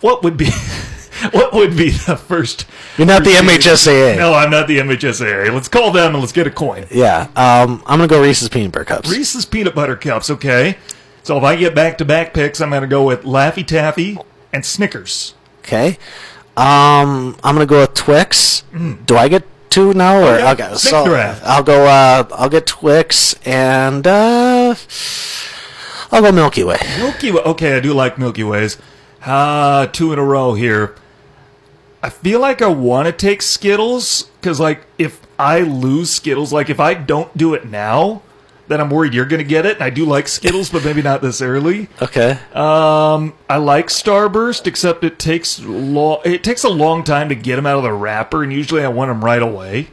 What would be what would be the first? You're not the MHSAA. No, I'm not the MHSAA. Let's call them and let's get a coin. Yeah, um, I'm gonna go Reese's peanut butter cups. Reese's peanut butter cups. Okay. So if I get back to back picks, I'm going to go with Laffy Taffy and Snickers. Okay. Um, I'm gonna go with Twix. Do I get two now? Or Mm. yeah. okay, so draft. I'll go. Uh, I'll get Twix and uh, I'll go Milky Way. Milky Way. Okay, I do like Milky Ways. Uh, two in a row here. I feel like I want to take Skittles because, like, if I lose Skittles, like, if I don't do it now, then I'm worried you're going to get it. And I do like Skittles, but maybe not this early. Okay. Um, I like Starburst, except it takes long. It takes a long time to get them out of the wrapper, and usually I want them right away.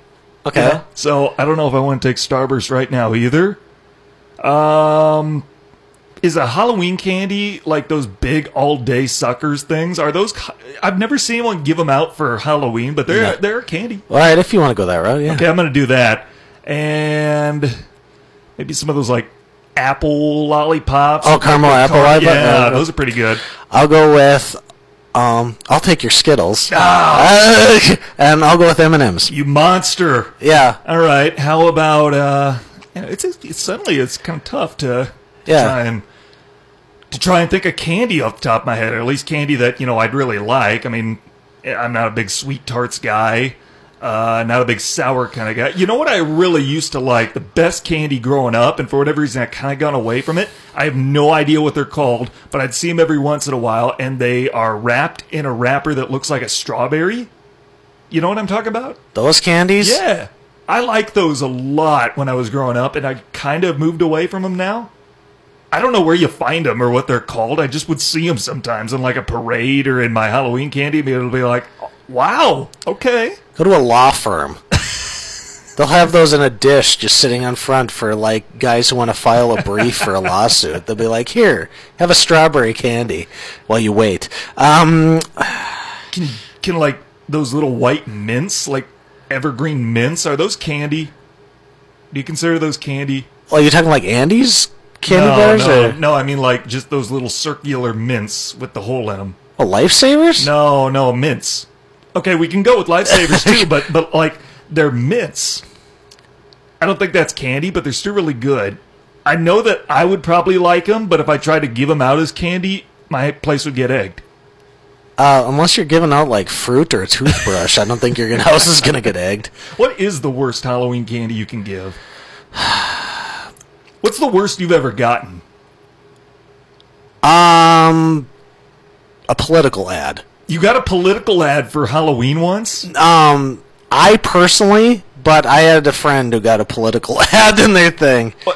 Okay. So I don't know if I want to take Starburst right now either. Um, is a Halloween candy like those big all day suckers things? Are those? I've never seen one give them out for Halloween, but they're No. they're candy. All right, if you want to go that route, yeah. Okay, I'm gonna do that, and maybe some of those like apple lollipops. Oh, caramel apple lollipop? Yeah, Uh, those are pretty good. I'll go with. Um, I'll take your Skittles, Ah. and I'll go with M and M's. You monster. Yeah, All right. How about uh? It's, it's suddenly it's kind of tough to Yeah. try and to try and think of candy off the top of my head, or at least candy that you know I'd really like. I mean, I'm not a big sweet tarts guy. Uh, not a big sour kind of guy. You know what I really used to like? The best candy growing up, and for whatever reason I kind of gone away from it. I have no idea what they're called, but I'd see them every once in a while, and they are wrapped in a wrapper that looks like a strawberry. You know what I'm talking about? those candies. Yeah. I like those a lot when I was growing up, and I kind of moved away from them now. I don't know where you find them or what they're called. I just would see them sometimes in like a parade or in my Halloween candy. and It'll be like, wow, okay. Go to a law firm. They'll have those in a dish just sitting on front for like guys who want to file a brief for a lawsuit. They'll be like, "Here, have a strawberry candy while you wait." Um, Can, can like those little white mints, like evergreen mints, are those candy? Do you consider those candy? well, you talking like Andes candy no, bars no, or no, I mean like just those little circular mints with the hole in them. oh, lifesavers? No, no, mints. Okay, we can go with lifesavers too, but but like they're mints. I don't think that's candy, but they're still really good. I know that I would probably like them, but if I tried to give them out as candy, my place would get egged. Uh, unless you're giving out like fruit or a toothbrush, I don't think your house is gonna get egged. What is the worst Halloween candy you can give? What's the worst you've ever gotten? Um, a political ad. You got a political ad for Halloween once? Um, I personally, but I had a friend who got a political ad in their thing.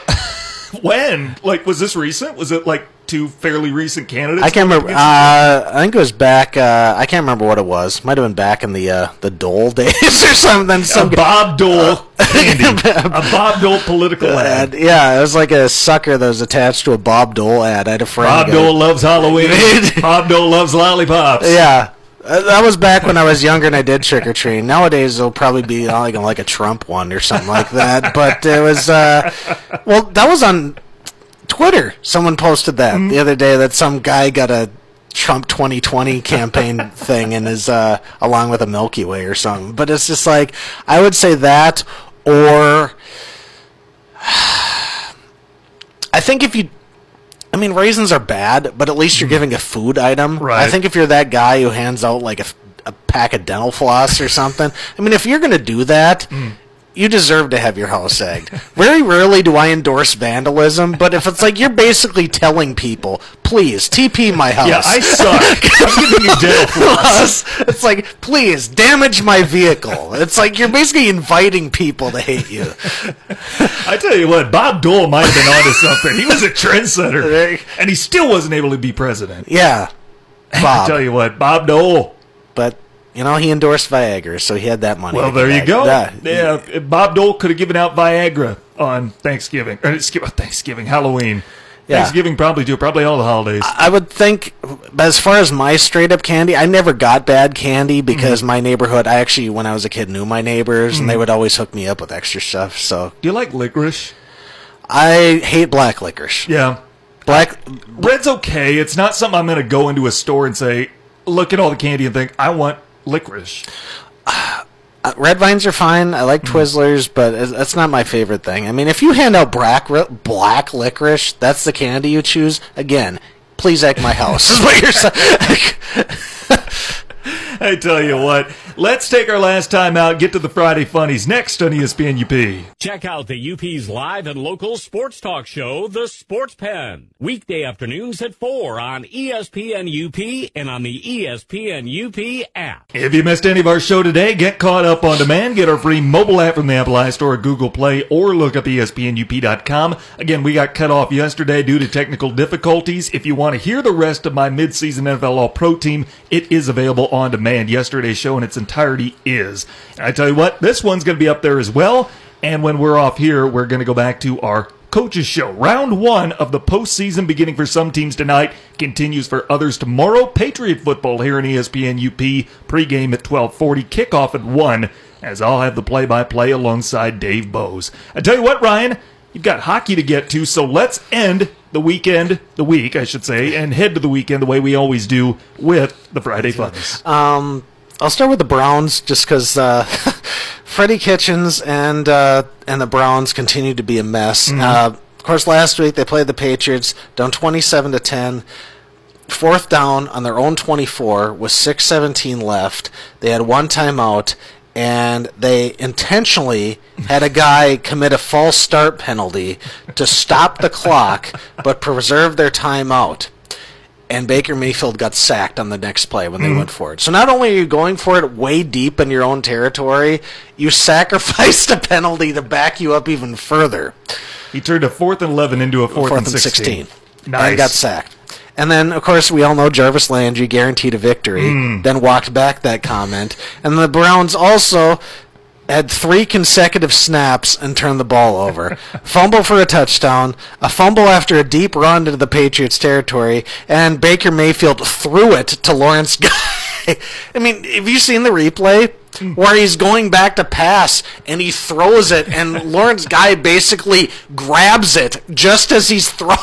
When? Like, was this recent? Was it like two fairly recent candidates? I can't remember. Uh, I think it was back. Uh, I can't remember what it was. Might have been back in the uh, the Dole days or something. a Some Bob Dole candy. a Bob Dole political ad. ad. Yeah, it was like a sucker that was attached to a Bob Dole ad. I had a friend. Bob go- Dole loves Halloween. Bob Dole loves lollipops. Yeah. Uh, that was back when I was younger and I did trick or treat. Nowadays it'll probably be uh, like like a Trump one or something like that. But it was uh, well, that was on Twitter. Someone posted that Mm-hmm. the other day that some guy got a Trump 2020 campaign thing and is uh, along with a Milky Way or something. But it's just like I would say that or I think if you I mean, raisins are bad, but at least you're giving a food item. Right. I think if you're that guy who hands out like a, a pack of dental floss or something, I mean, if you're going to do that, Mm. You deserve to have your house egged. Very rarely do I endorse vandalism, but if it's like you're basically telling people, please TP my house. Yeah, I suck. I'm giving you dental floss. it's like, please damage my vehicle. It's like you're basically inviting people to hate you. I tell you what, Bob Dole might have been onto something. He was a trendsetter, and he still wasn't able to be president. Yeah, I Bob. tell you what, Bob Dole. but you know he endorsed Viagra, so he had that money. Well, there you go. Yeah. Yeah, Bob Dole could have given out Viagra on Thanksgiving. Or, Thanksgiving, Halloween. Yeah. Thanksgiving probably too. Probably all the holidays. I would think, as far as my straight up candy, I never got bad candy Mm-hmm. because my neighborhood. I actually, when I was a kid, knew my neighbors, and they would always hook me up with extra stuff. So Do you like licorice? I hate black licorice. Yeah. Black, Red's okay. It's not something I'm going to go into a store and say, look at all the candy and think, I want licorice. uh, red vines are fine. I like Mm. Twizzlers, but that's not my favorite thing. I mean, if you hand out black black licorice, that's the candy you choose. Again, please egg my house. is what you're saying. I tell you what, let's take our last time out, get to the Friday funnies next on ESPN UP. Check out the UP's live and local sports talk show, The Sports Pen. Weekday afternoons at 4 on ESPN UP and on the ESPN UP app. If you missed any of our show today, get caught up on demand. Get our free mobile app from the Apple iStore or Google Play or look up ESPNUP.com. Again, we got cut off yesterday due to technical difficulties. If you want to hear the rest of my midseason NFL All Pro team, it is available on demand. Yesterday's show in its entirety is. And I tell you what, this one's going to be up there as well. And when we're off here, we're going to go back to our Coaches Show. Round one of the postseason beginning for some teams tonight continues for others tomorrow. Patriot football here in ESPN UP pregame at 1240, kickoff at 1, as I'll have the play-by-play alongside Dave Bowes. I tell you what, Ryan, you've got hockey to get to, so let's end the weekend, the week, I should say, and head to the weekend the way we always do with the Friday Funnies. Um, I'll start with the Browns just because uh, Freddie Kitchens and uh, and the Browns continue to be a mess. Uh, of course, last week they played the Patriots down twenty-seven to ten. Fourth down on their own twenty-four with six seventeen left. They had one timeout. And they intentionally had a guy commit a false start penalty to stop the clock, but preserve their timeout and Baker Mayfield got sacked on the next play when they went for it. So not only are you going for it way deep in your own territory, you sacrificed a penalty to back you up even further. He turned a fourth and 11 into a fourth, Fourth and 16. Nice. And got sacked. And then, of course, we all know Jarvis Landry guaranteed a victory, Hmm. then walked back that comment. And the Browns also had three consecutive snaps and turned the ball over. fumble for a touchdown, a fumble after a deep run into the Patriots territory, and Baker Mayfield threw it to Lawrence Guy. I mean, have you seen the replay? Where he's going back to pass and he throws it, and Lawrence Guy basically grabs it just as he's throwing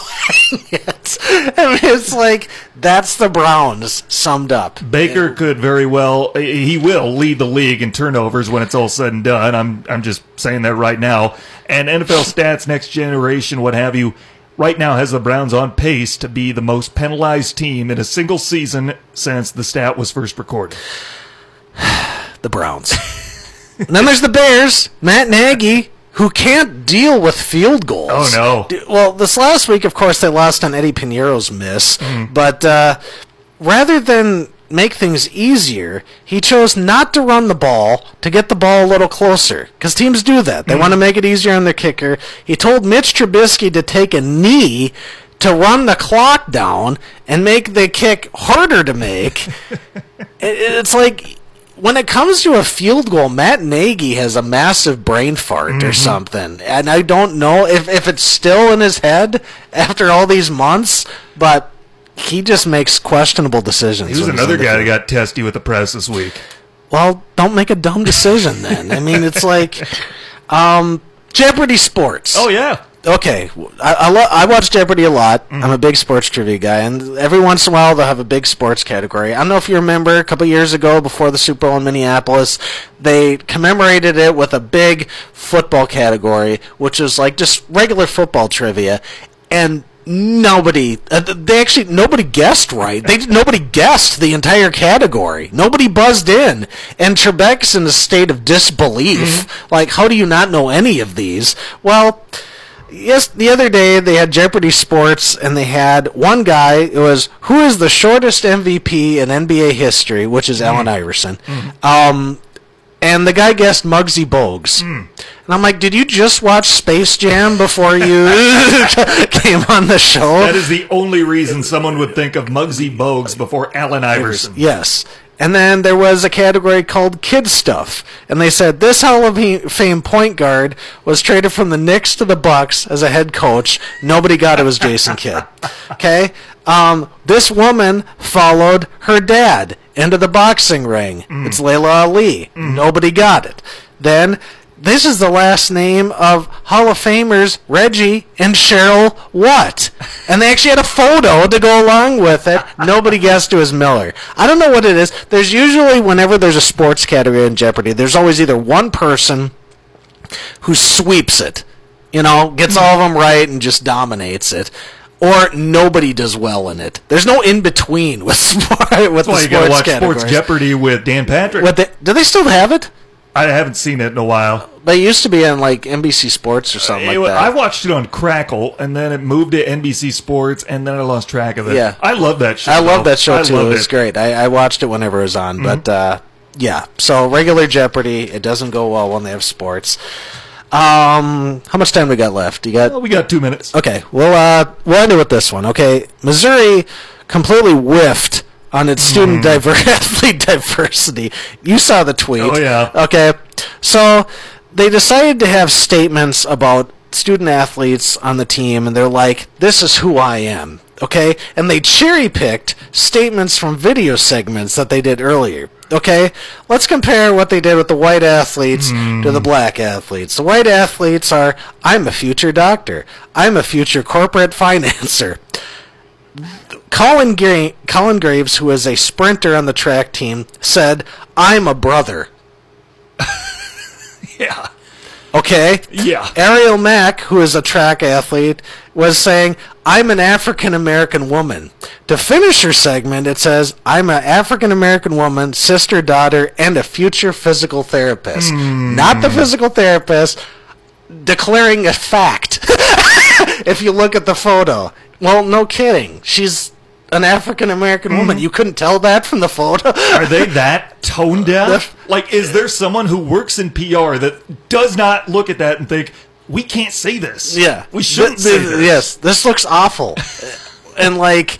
it. I mean, it's like that's the Browns summed up. Baker could very well, he will lead the league in turnovers when it's all said and done. I'm, I'm just saying that right now. And NFL stats, next generation, what have you, right now has the Browns on pace to be the most penalized team in a single season since the stat was first recorded. the Browns. and then there's the Bears, Matt Nagy, who can't deal with field goals. Oh, no. Well, this last week, of course, they lost on Eddy Piñeiro's miss, Mm-hmm. but uh, rather than make things easier, he chose not to run the ball to get the ball a little closer. Because teams do that. They want to make it easier on their kicker. He told Mitch Trubisky to take a knee to run the clock down and make the kick harder to make. It's like when it comes to a field goal, Matt Nagy has a massive brain fart or something, and I don't know if if it's still in his head after all these months, but. He just makes questionable decisions. He was another guy that got testy with the press this week. Well, don't make a dumb decision then. I mean, it's like um, Jeopardy Sports. Oh yeah, Okay, I I, lo- I watch Jeopardy a lot. I'm a big sports trivia guy, and every once in a while they'll have a big sports category. I don't know if you remember a couple years ago, before the Super Bowl in Minneapolis, they commemorated it with a big football category, which is like just regular football trivia, and nobody uh, they actually nobody guessed right. They nobody guessed the entire category. Nobody buzzed in. And Trebek's in a state of disbelief. Like how do you not know any of these? Well Yes, the other day they had Jeopardy Sports, and they had one guy. It was who is the shortest MVP in NBA history, which is mm. Allen Iverson. Mm. Um, and the guy guessed Muggsy Bogues. Mm. And I'm like, did you just watch Space Jam before you came on the show? that is the only reason someone would think of Muggsy Bogues before Allen Iverson. Yes. And then there was a category called kid stuff, and they said this Hall of Fame point guard was traded from the Knicks to the Bucks as a head coach. Nobody got it was Jason Kidd. Okay, um, this woman followed her dad into the boxing ring. It's Laila Ali. Nobody got it. Then this is the last name of Hall of Famers Reggie and Cheryl What? And they actually had a photo to go along with it. Nobody guessed it was Miller. I don't know what it is. There's usually, whenever there's a sports category in Jeopardy, there's always either one person who sweeps it, you know, gets all of them right and just dominates it. Or nobody does well in it. There's no in between with sport, with That's why the you gotta watch categories. Sports Jeopardy with Dan Patrick. What they, do they still have it? I haven't seen it in a while. They used to be on like NBC Sports or something It like that. I watched it on Crackle, and then it moved to NBC Sports, and then I lost track of it. Yeah. I love that show. I love though. that show I too. It was great. I, I watched it whenever it was on. But uh, yeah, so regular Jeopardy, it doesn't go well when they have sports. Um, how much time we got left? You got Well, we got two minutes. okay. Well, uh, we'll end it with this one. Okay, Missouri completely whiffed on its student mm-hmm. diver- athlete diversity. You saw the tweet. Oh, yeah. Okay, so they decided to have statements about student athletes on the team, and they're like, "This is who I am." Okay, and they cherry picked statements from video segments that they did earlier. Okay, let's compare what they did with the white athletes to the mm. black athletes. The white athletes are, "I'm a future doctor. I'm a future corporate financer." Colin, Gra- Colin Graves, who is a sprinter on the track team, said, I'm a brother. Yeah. Okay? Yeah. Ariel Mack, who is a track athlete, was saying, I'm an African American woman. To finish her segment, it says, I'm an African American woman, sister, daughter, and a future physical therapist. Hmm. Not the physical therapist, declaring a fact. if you look at the photo. Well, no kidding. She's an African American woman. You couldn't tell that from the photo? Are they that tone deaf? Like, is there someone who works in PR that does not look at that and think, we can't say this? Yeah, We shouldn't Th- say th- this. Yes, this looks awful, and like,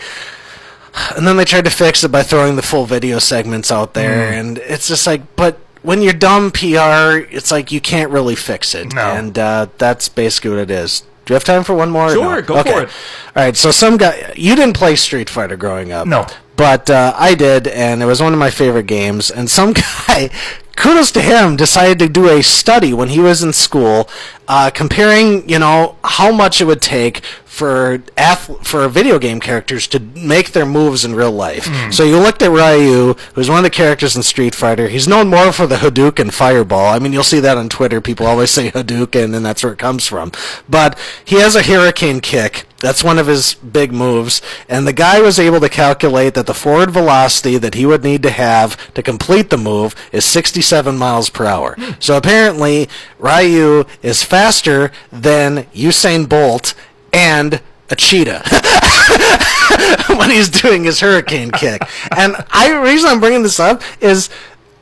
and then they tried to fix it by throwing the full video segments out there, Mm. and it's just like, but when you're dumb PR, it's like you can't really fix it, No. and uh, that's basically what it is. Do you have time for one more? or Sure, no? go for it. All right, so some guy, you didn't play Street Fighter growing up, No. but uh, I did, and it was one of my favorite games. And some guy, kudos to him, decided to do a study when he was in school, uh, comparing, you know, how much it would take for ath- for video game characters to make their moves in real life. Hmm. So you looked at Ryu, who's one of the characters in Street Fighter. He's known more for the Hadouken fireball. I mean, you'll see that on Twitter. People always say Hadouken, and that's where it comes from. But he has a Hurricane kick. That's one of his big moves. And the guy was able to calculate that the forward velocity that he would need to have to complete the move is 67 miles per hour. Hmm. So apparently, Ryu is faster than Usain Bolt and a cheetah. when he's doing his hurricane kick. And I reason I'm bringing this up is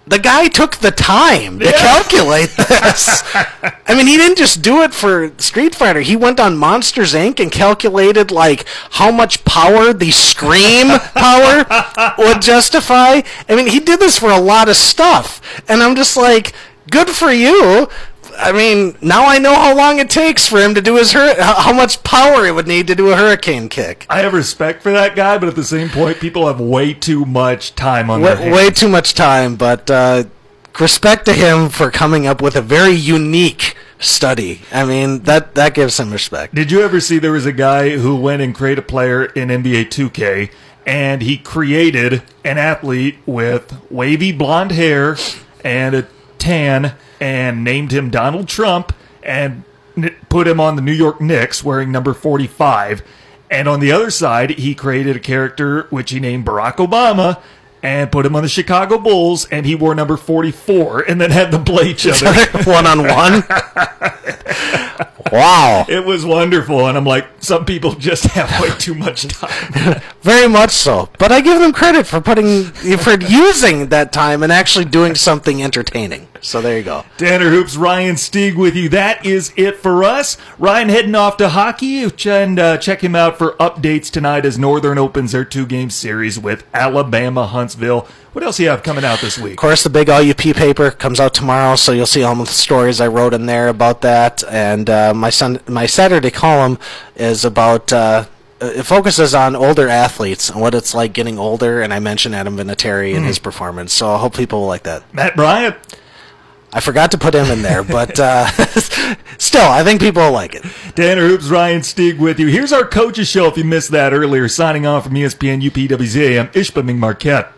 the guy took the time to calculate this. I mean, he didn't just do it for Street Fighter. He went on Monsters Inc. and calculated like how much power the scream power would justify. I mean, he did this for a lot of stuff, and I'm just like, good for you. I mean, now I know how long it takes for him to do his hur- how how much power it would need to do a hurricane kick. I have respect for that guy, but at the same point, people have way too much time on their way too much time, but uh, respect to him for coming up with a very unique study. I mean, that that gives him respect. Did you ever see there was a guy who went and created a player in NBA 2K and he created an athlete with wavy blonde hair and a tan and named him Donald Trump and put him on the New York Knicks wearing number 45. And on the other side, he created a character which he named Barack Obama and put him on the Chicago Bulls and he wore number 44 and then had them play each other. one on one. Wow, It was wonderful, and I'm like, some people just have way too much time. very much so. But I give them credit for putting for using that time and actually doing something entertaining. So there you go. Tanner Hoops, Ryan Stieg with you. That is it for us. Ryan heading off to hockey, and uh, check him out for updates tonight as Northern opens their two-game series with Alabama Huntsville. What else do you have coming out this week? Of course, the big LUP paper comes out tomorrow, so you'll see all the stories I wrote in there about that. And uh, my sun, my Saturday column is about. Uh, it focuses on older athletes and what it's like getting older, and I mentioned Adam Vinatieri and his performance. So I hope people will like that. Matt Bryant. I forgot to put him in there, but uh, still, I think people will like it. Tanner Hoops, Ryan Stieg with you. Here's our coaches show if you missed that earlier. Signing off from ESPN UPWZAM, Ishpeming Marquette.